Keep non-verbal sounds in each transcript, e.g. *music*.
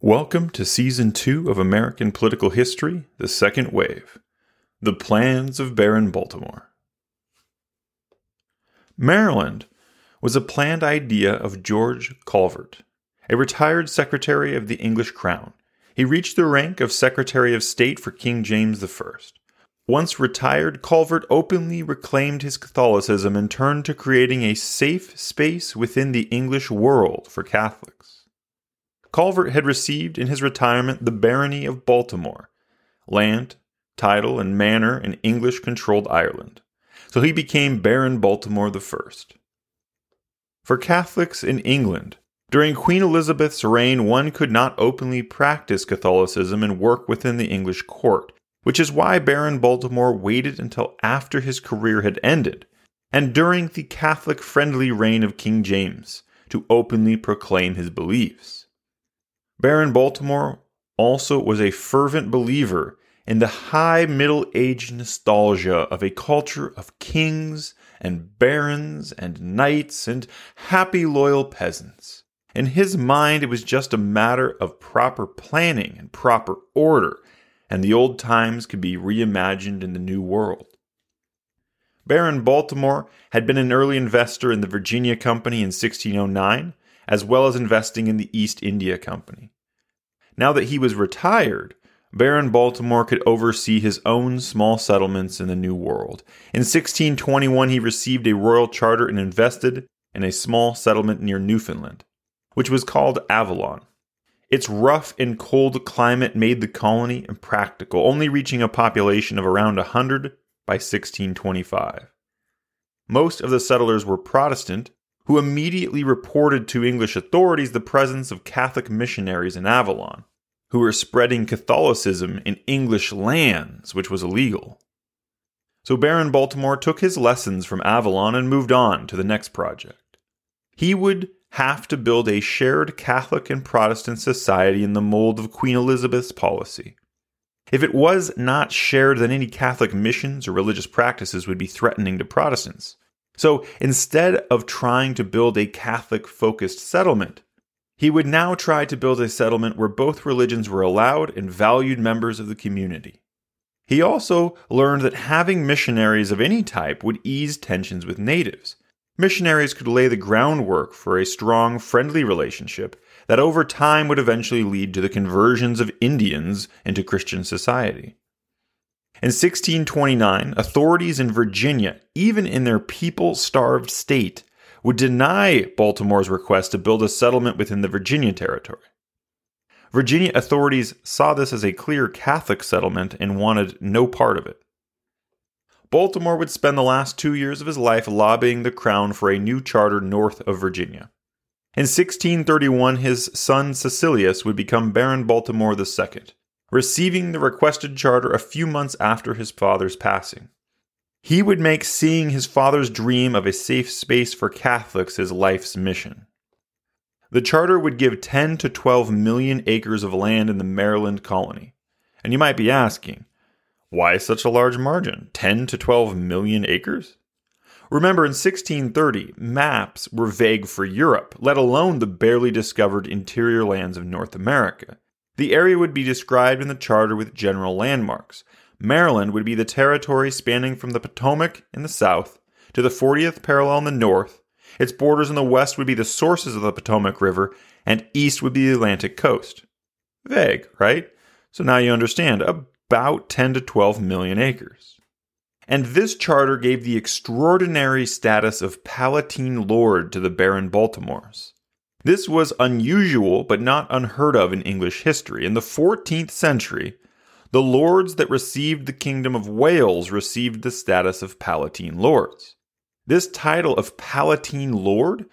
Welcome to Season 2 of American Political History, The Second Wave The Plans of Baron Baltimore. Maryland was a planned idea of George Calvert, a retired Secretary of the English Crown. He reached the rank of Secretary of State for King James I. Once retired, Calvert openly reclaimed his Catholicism and turned to creating a safe space within the English world for Catholics. Calvert had received in his retirement the barony of Baltimore, land, title, and manor in English controlled Ireland, so he became Baron Baltimore I. For Catholics in England, during Queen Elizabeth's reign, one could not openly practice Catholicism and work within the English court, which is why Baron Baltimore waited until after his career had ended, and during the Catholic friendly reign of King James, to openly proclaim his beliefs. Baron Baltimore also was a fervent believer in the high Middle Age nostalgia of a culture of kings and barons and knights and happy loyal peasants. In his mind, it was just a matter of proper planning and proper order, and the old times could be reimagined in the new world. Baron Baltimore had been an early investor in the Virginia Company in 1609 as well as investing in the East India Company. Now that he was retired, Baron Baltimore could oversee his own small settlements in the New World. In 1621, he received a royal charter and invested in a small settlement near Newfoundland, which was called Avalon. Its rough and cold climate made the colony impractical, only reaching a population of around 100 by 1625. Most of the settlers were Protestant, who immediately reported to English authorities the presence of Catholic missionaries in Avalon, who were spreading Catholicism in English lands, which was illegal. So Baron Baltimore took his lessons from Avalon and moved on to the next project. He would have to build a shared Catholic and Protestant society in the mold of Queen Elizabeth's policy. If it was not shared, then any Catholic missions or religious practices would be threatening to Protestants. So instead of trying to build a Catholic focused settlement, he would now try to build a settlement where both religions were allowed and valued members of the community. He also learned that having missionaries of any type would ease tensions with natives. Missionaries could lay the groundwork for a strong, friendly relationship that over time would eventually lead to the conversions of Indians into Christian society. In 1629, authorities in Virginia, even in their people starved state, would deny Baltimore's request to build a settlement within the Virginia territory. Virginia authorities saw this as a clear Catholic settlement and wanted no part of it. Baltimore would spend the last two years of his life lobbying the Crown for a new charter north of Virginia. In 1631, his son Cecilius would become Baron Baltimore II, receiving the requested charter a few months after his father's passing. He would make seeing his father's dream of a safe space for Catholics his life's mission. The charter would give 10 to 12 million acres of land in the Maryland colony. And you might be asking, why such a large margin? 10 to 12 million acres? Remember, in 1630, maps were vague for Europe, let alone the barely discovered interior lands of North America. The area would be described in the charter with general landmarks. Maryland would be the territory spanning from the Potomac in the south to the 40th parallel in the north. Its borders in the west would be the sources of the Potomac River, and east would be the Atlantic coast. Vague, right? So now you understand about 10 to 12 million acres. And this charter gave the extraordinary status of Palatine Lord to the Baron Baltimores. This was unusual but not unheard of in English history. In the 14th century, the lords that received the Kingdom of Wales received the status of Palatine lords. This title of Palatine Lord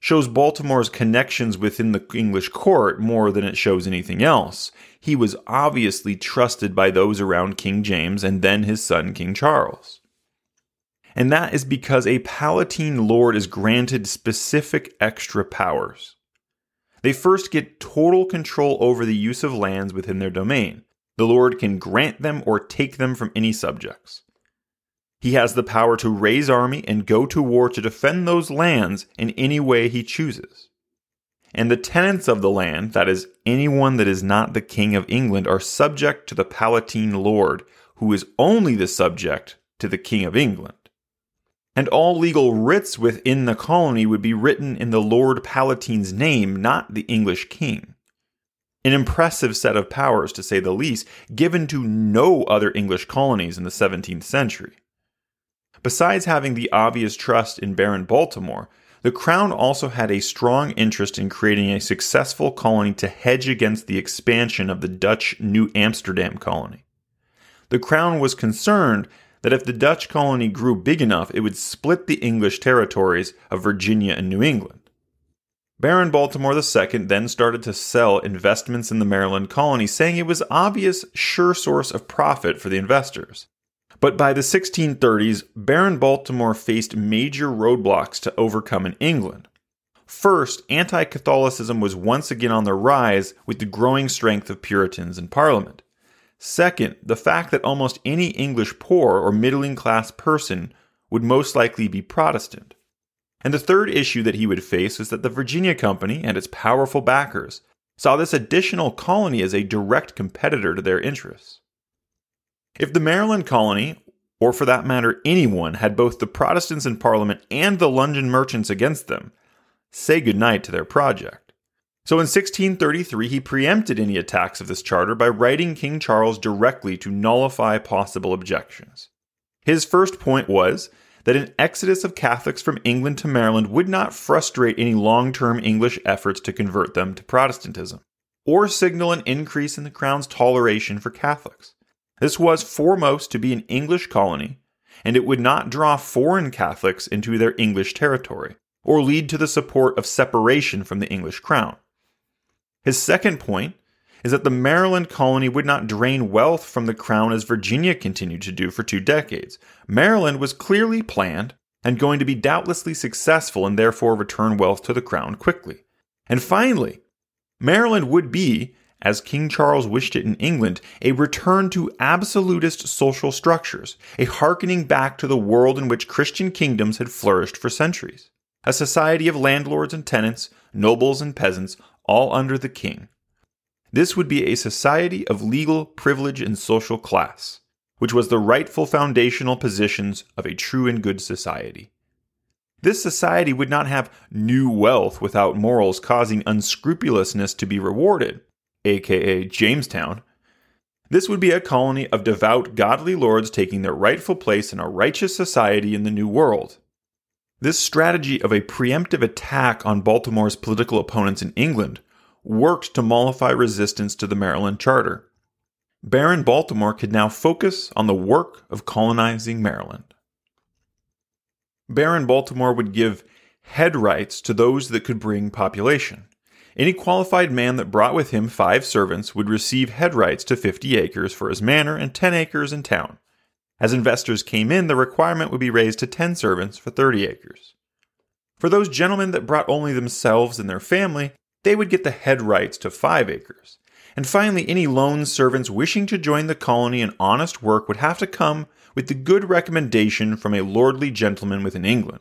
shows Baltimore's connections within the English court more than it shows anything else. He was obviously trusted by those around King James and then his son King Charles and that is because a Palatine Lord is granted specific extra powers. They first get total control over the use of lands within their domain. The Lord can grant them or take them from any subjects. He has the power to raise army and go to war to defend those lands in any way he chooses. and the tenants of the land, that is, anyone that is not the King of England, are subject to the Palatine Lord, who is only the subject to the King of England. And all legal writs within the colony would be written in the Lord Palatine's name, not the English king. An impressive set of powers, to say the least, given to no other English colonies in the 17th century. Besides having the obvious trust in Baron Baltimore, the Crown also had a strong interest in creating a successful colony to hedge against the expansion of the Dutch New Amsterdam colony. The Crown was concerned that if the Dutch colony grew big enough, it would split the English territories of Virginia and New England. Baron Baltimore II then started to sell investments in the Maryland colony, saying it was obvious sure source of profit for the investors. But by the 1630s, Baron Baltimore faced major roadblocks to overcome in England. First, anti Catholicism was once again on the rise with the growing strength of Puritans in Parliament. Second, the fact that almost any English poor or middling class person would most likely be Protestant. And the third issue that he would face was that the Virginia Company and its powerful backers saw this additional colony as a direct competitor to their interests. If the Maryland colony, or for that matter anyone, had both the Protestants in Parliament and the London merchants against them, say goodnight to their project. So in 1633, he preempted any attacks of this charter by writing King Charles directly to nullify possible objections. His first point was that an exodus of Catholics from England to Maryland would not frustrate any long term English efforts to convert them to Protestantism, or signal an increase in the Crown's toleration for Catholics. This was foremost to be an English colony, and it would not draw foreign Catholics into their English territory, or lead to the support of separation from the English crown. His second point is that the Maryland colony would not drain wealth from the crown as Virginia continued to do for two decades. Maryland was clearly planned and going to be doubtlessly successful and therefore return wealth to the crown quickly. And finally, Maryland would be as King Charles wished it in England, a return to absolutist social structures, a hearkening back to the world in which Christian kingdoms had flourished for centuries. A society of landlords and tenants, nobles and peasants, all under the king. This would be a society of legal privilege and social class, which was the rightful foundational positions of a true and good society. This society would not have new wealth without morals causing unscrupulousness to be rewarded aka Jamestown, this would be a colony of devout, godly lords taking their rightful place in a righteous society in the New World. This strategy of a preemptive attack on Baltimore's political opponents in England worked to mollify resistance to the Maryland Charter. Baron Baltimore could now focus on the work of colonizing Maryland. Baron Baltimore would give head rights to those that could bring population. Any qualified man that brought with him five servants would receive head rights to 50 acres for his manor and 10 acres in town. As investors came in, the requirement would be raised to 10 servants for 30 acres. For those gentlemen that brought only themselves and their family, they would get the head rights to 5 acres. And finally, any lone servants wishing to join the colony in honest work would have to come with the good recommendation from a lordly gentleman within England.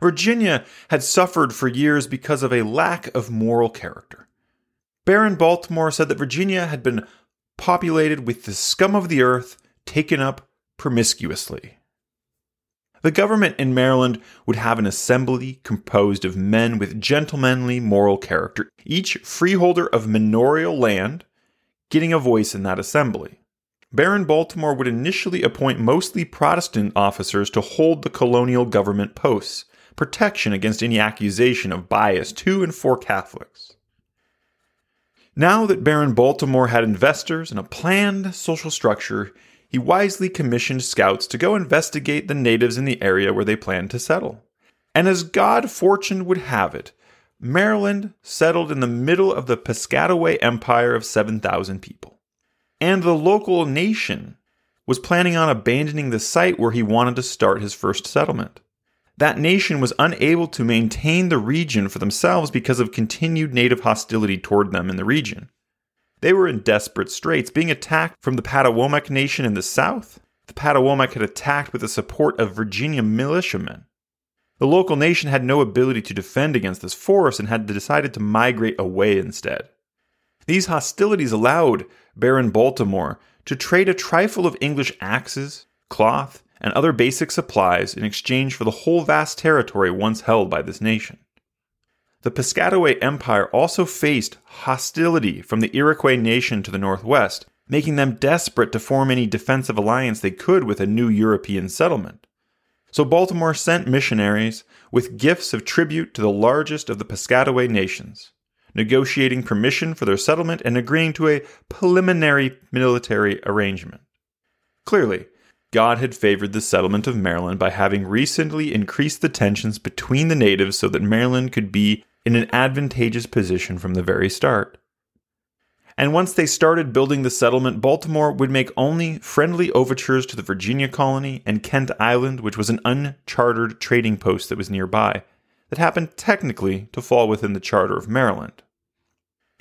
Virginia had suffered for years because of a lack of moral character. Baron Baltimore said that Virginia had been populated with the scum of the earth taken up promiscuously. The government in Maryland would have an assembly composed of men with gentlemanly moral character, each freeholder of manorial land getting a voice in that assembly. Baron Baltimore would initially appoint mostly Protestant officers to hold the colonial government posts, protection against any accusation of bias to and for Catholics. Now that Baron Baltimore had investors and a planned social structure, he wisely commissioned scouts to go investigate the natives in the area where they planned to settle. And as God fortune would have it, Maryland settled in the middle of the Piscataway Empire of 7,000 people. And the local nation was planning on abandoning the site where he wanted to start his first settlement that nation was unable to maintain the region for themselves because of continued native hostility toward them in the region. They were in desperate straits, being attacked from the Patawomac Nation in the south. The Patawomac had attacked with the support of Virginia militiamen. The local nation had no ability to defend against this force and had decided to migrate away instead. These hostilities allowed Baron Baltimore to trade a trifle of English axes, cloth, and other basic supplies in exchange for the whole vast territory once held by this nation. The Piscataway Empire also faced hostility from the Iroquois nation to the northwest, making them desperate to form any defensive alliance they could with a new European settlement. So Baltimore sent missionaries with gifts of tribute to the largest of the Piscataway nations, negotiating permission for their settlement and agreeing to a preliminary military arrangement. Clearly, God had favored the settlement of Maryland by having recently increased the tensions between the natives so that Maryland could be in an advantageous position from the very start. And once they started building the settlement, Baltimore would make only friendly overtures to the Virginia colony and Kent Island, which was an unchartered trading post that was nearby, that happened technically to fall within the charter of Maryland.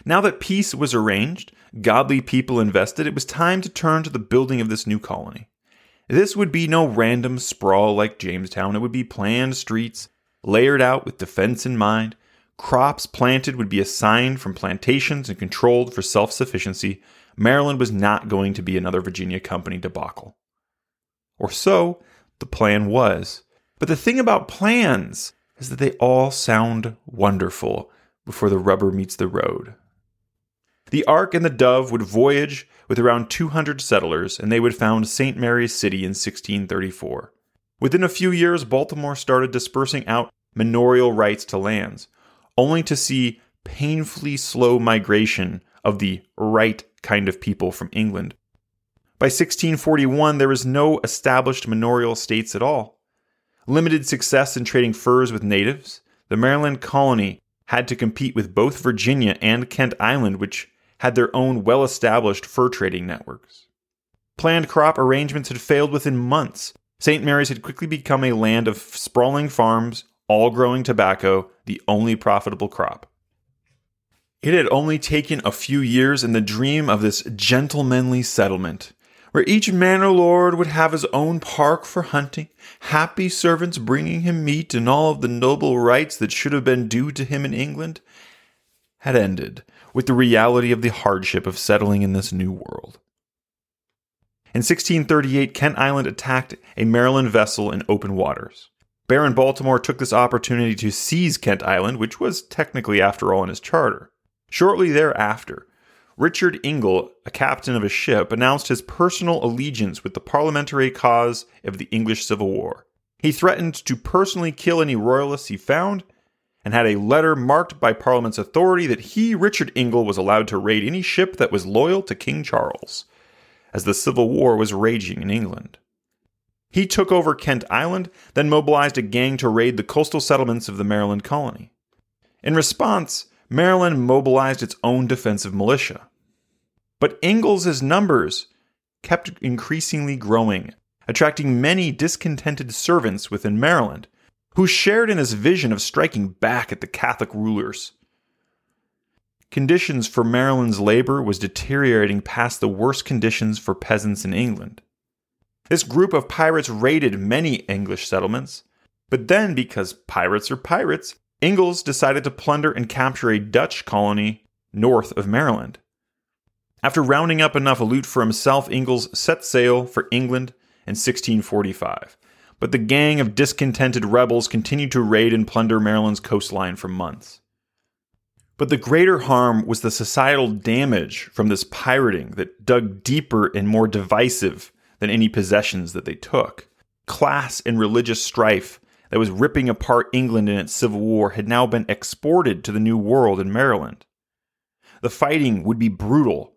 Now that peace was arranged, godly people invested, it was time to turn to the building of this new colony. This would be no random sprawl like Jamestown, it would be planned streets, layered out with defense in mind, Crops planted would be assigned from plantations and controlled for self sufficiency. Maryland was not going to be another Virginia Company debacle. Or so the plan was. But the thing about plans is that they all sound wonderful before the rubber meets the road. The Ark and the Dove would voyage with around 200 settlers, and they would found St. Mary's City in 1634. Within a few years, Baltimore started dispersing out manorial rights to lands only to see painfully slow migration of the right kind of people from England. By 1641, there was no established manorial states at all. Limited success in trading furs with natives, the Maryland colony had to compete with both Virginia and Kent Island, which had their own well established fur trading networks. Planned crop arrangements had failed within months. St. Mary's had quickly become a land of sprawling farms, all growing tobacco, the only profitable crop. It had only taken a few years in the dream of this gentlemanly settlement, where each manor lord would have his own park for hunting, happy servants bringing him meat, and all of the noble rights that should have been due to him in England, had ended with the reality of the hardship of settling in this new world. In 1638, Kent Island attacked a Maryland vessel in open waters. Baron Baltimore took this opportunity to seize Kent Island, which was technically, after all, in his charter. Shortly thereafter, Richard Ingle, a captain of a ship, announced his personal allegiance with the parliamentary cause of the English Civil War. He threatened to personally kill any royalists he found, and had a letter marked by Parliament's authority that he, Richard Ingle, was allowed to raid any ship that was loyal to King Charles, as the Civil War was raging in England. He took over Kent Island, then mobilized a gang to raid the coastal settlements of the Maryland colony. In response, Maryland mobilized its own defensive militia. But Ingles's numbers kept increasingly growing, attracting many discontented servants within Maryland who shared in his vision of striking back at the Catholic rulers. Conditions for Maryland's labor was deteriorating past the worst conditions for peasants in England. This group of pirates raided many English settlements, but then, because pirates are pirates, Ingalls decided to plunder and capture a Dutch colony north of Maryland. After rounding up enough loot for himself, Ingalls set sail for England in 1645. But the gang of discontented rebels continued to raid and plunder Maryland's coastline for months. But the greater harm was the societal damage from this pirating that dug deeper and more divisive than any possessions that they took. Class and religious strife that was ripping apart England in its Civil War had now been exported to the New World in Maryland. The fighting would be brutal.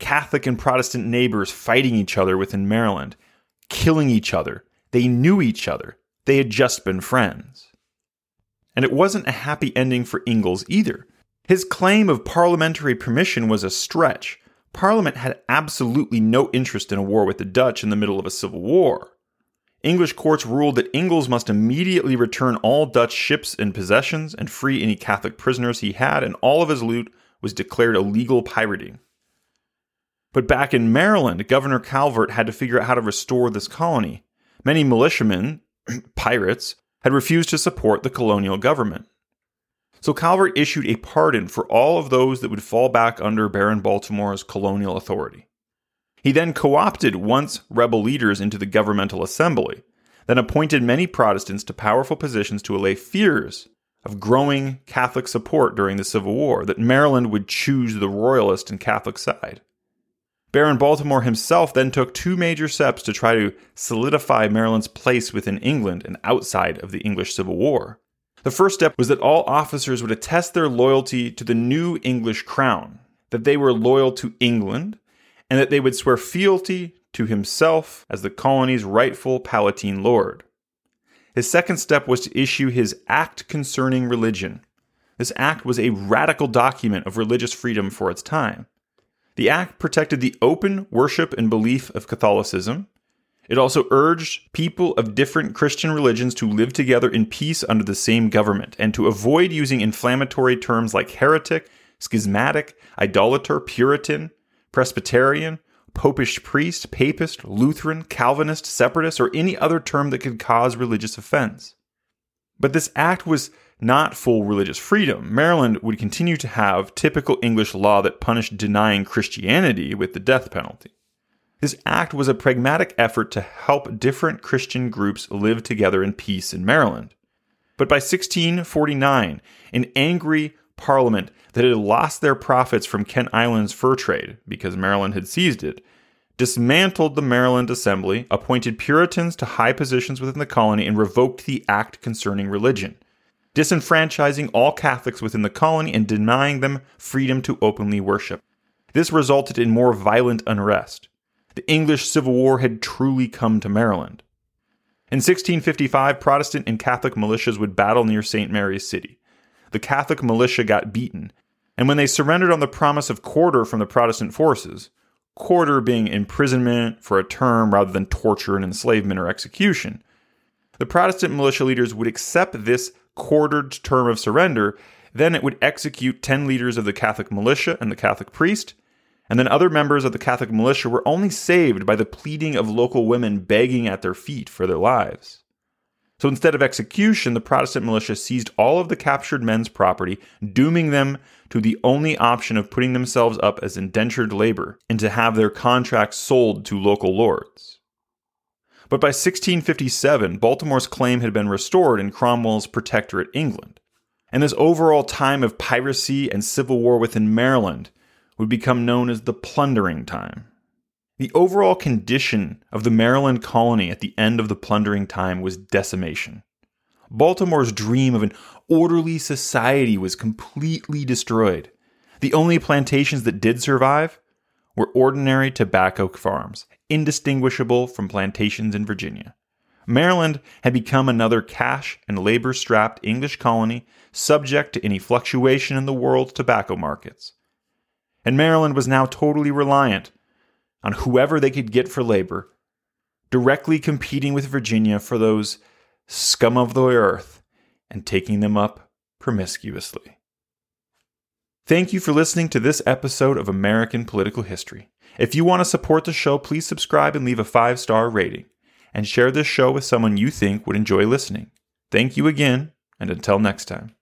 Catholic and Protestant neighbors fighting each other within Maryland, killing each other. They knew each other. They had just been friends. And it wasn't a happy ending for Ingalls either. His claim of parliamentary permission was a stretch, Parliament had absolutely no interest in a war with the Dutch in the middle of a civil war. English courts ruled that Ingalls must immediately return all Dutch ships and possessions and free any Catholic prisoners he had, and all of his loot was declared illegal pirating. But back in Maryland, Governor Calvert had to figure out how to restore this colony. Many militiamen, *clears throat* pirates, had refused to support the colonial government. So Calvert issued a pardon for all of those that would fall back under Baron Baltimore's colonial authority. He then co opted once rebel leaders into the governmental assembly, then appointed many Protestants to powerful positions to allay fears of growing Catholic support during the Civil War that Maryland would choose the Royalist and Catholic side. Baron Baltimore himself then took two major steps to try to solidify Maryland's place within England and outside of the English Civil War. The first step was that all officers would attest their loyalty to the new English crown, that they were loyal to England, and that they would swear fealty to himself as the colony's rightful Palatine lord. His second step was to issue his Act Concerning Religion. This act was a radical document of religious freedom for its time. The act protected the open worship and belief of Catholicism. It also urged people of different Christian religions to live together in peace under the same government and to avoid using inflammatory terms like heretic, schismatic, idolater, Puritan, Presbyterian, popish priest, papist, Lutheran, Calvinist, separatist, or any other term that could cause religious offense. But this act was not full religious freedom. Maryland would continue to have typical English law that punished denying Christianity with the death penalty. This act was a pragmatic effort to help different Christian groups live together in peace in Maryland. But by 1649, an angry Parliament that had lost their profits from Kent Island's fur trade because Maryland had seized it, dismantled the Maryland Assembly, appointed Puritans to high positions within the colony, and revoked the Act concerning religion, disenfranchising all Catholics within the colony and denying them freedom to openly worship. This resulted in more violent unrest. The English Civil War had truly come to Maryland. In 1655, Protestant and Catholic militias would battle near St. Mary's City the Catholic militia got beaten, and when they surrendered on the promise of quarter from the Protestant forces, quarter being imprisonment for a term rather than torture and enslavement or execution, the Protestant militia leaders would accept this quartered term of surrender, then it would execute 10 leaders of the Catholic militia and the Catholic priest, and then other members of the Catholic militia were only saved by the pleading of local women begging at their feet for their lives. So instead of execution, the Protestant militia seized all of the captured men's property, dooming them to the only option of putting themselves up as indentured labor and to have their contracts sold to local lords. But by 1657, Baltimore's claim had been restored in Cromwell's Protectorate England. And this overall time of piracy and civil war within Maryland would become known as the plundering time. The overall condition of the Maryland colony at the end of the plundering time was decimation. Baltimore's dream of an orderly society was completely destroyed. The only plantations that did survive were ordinary tobacco farms, indistinguishable from plantations in Virginia. Maryland had become another cash and labor strapped English colony subject to any fluctuation in the world's tobacco markets. And Maryland was now totally reliant on whoever they could get for labor, directly competing with Virginia for those scum of the earth and taking them up promiscuously. Thank you for listening to this episode of American Political History. If you want to support the show, please subscribe and leave a five star rating, and share this show with someone you think would enjoy listening. Thank you again, and until next time.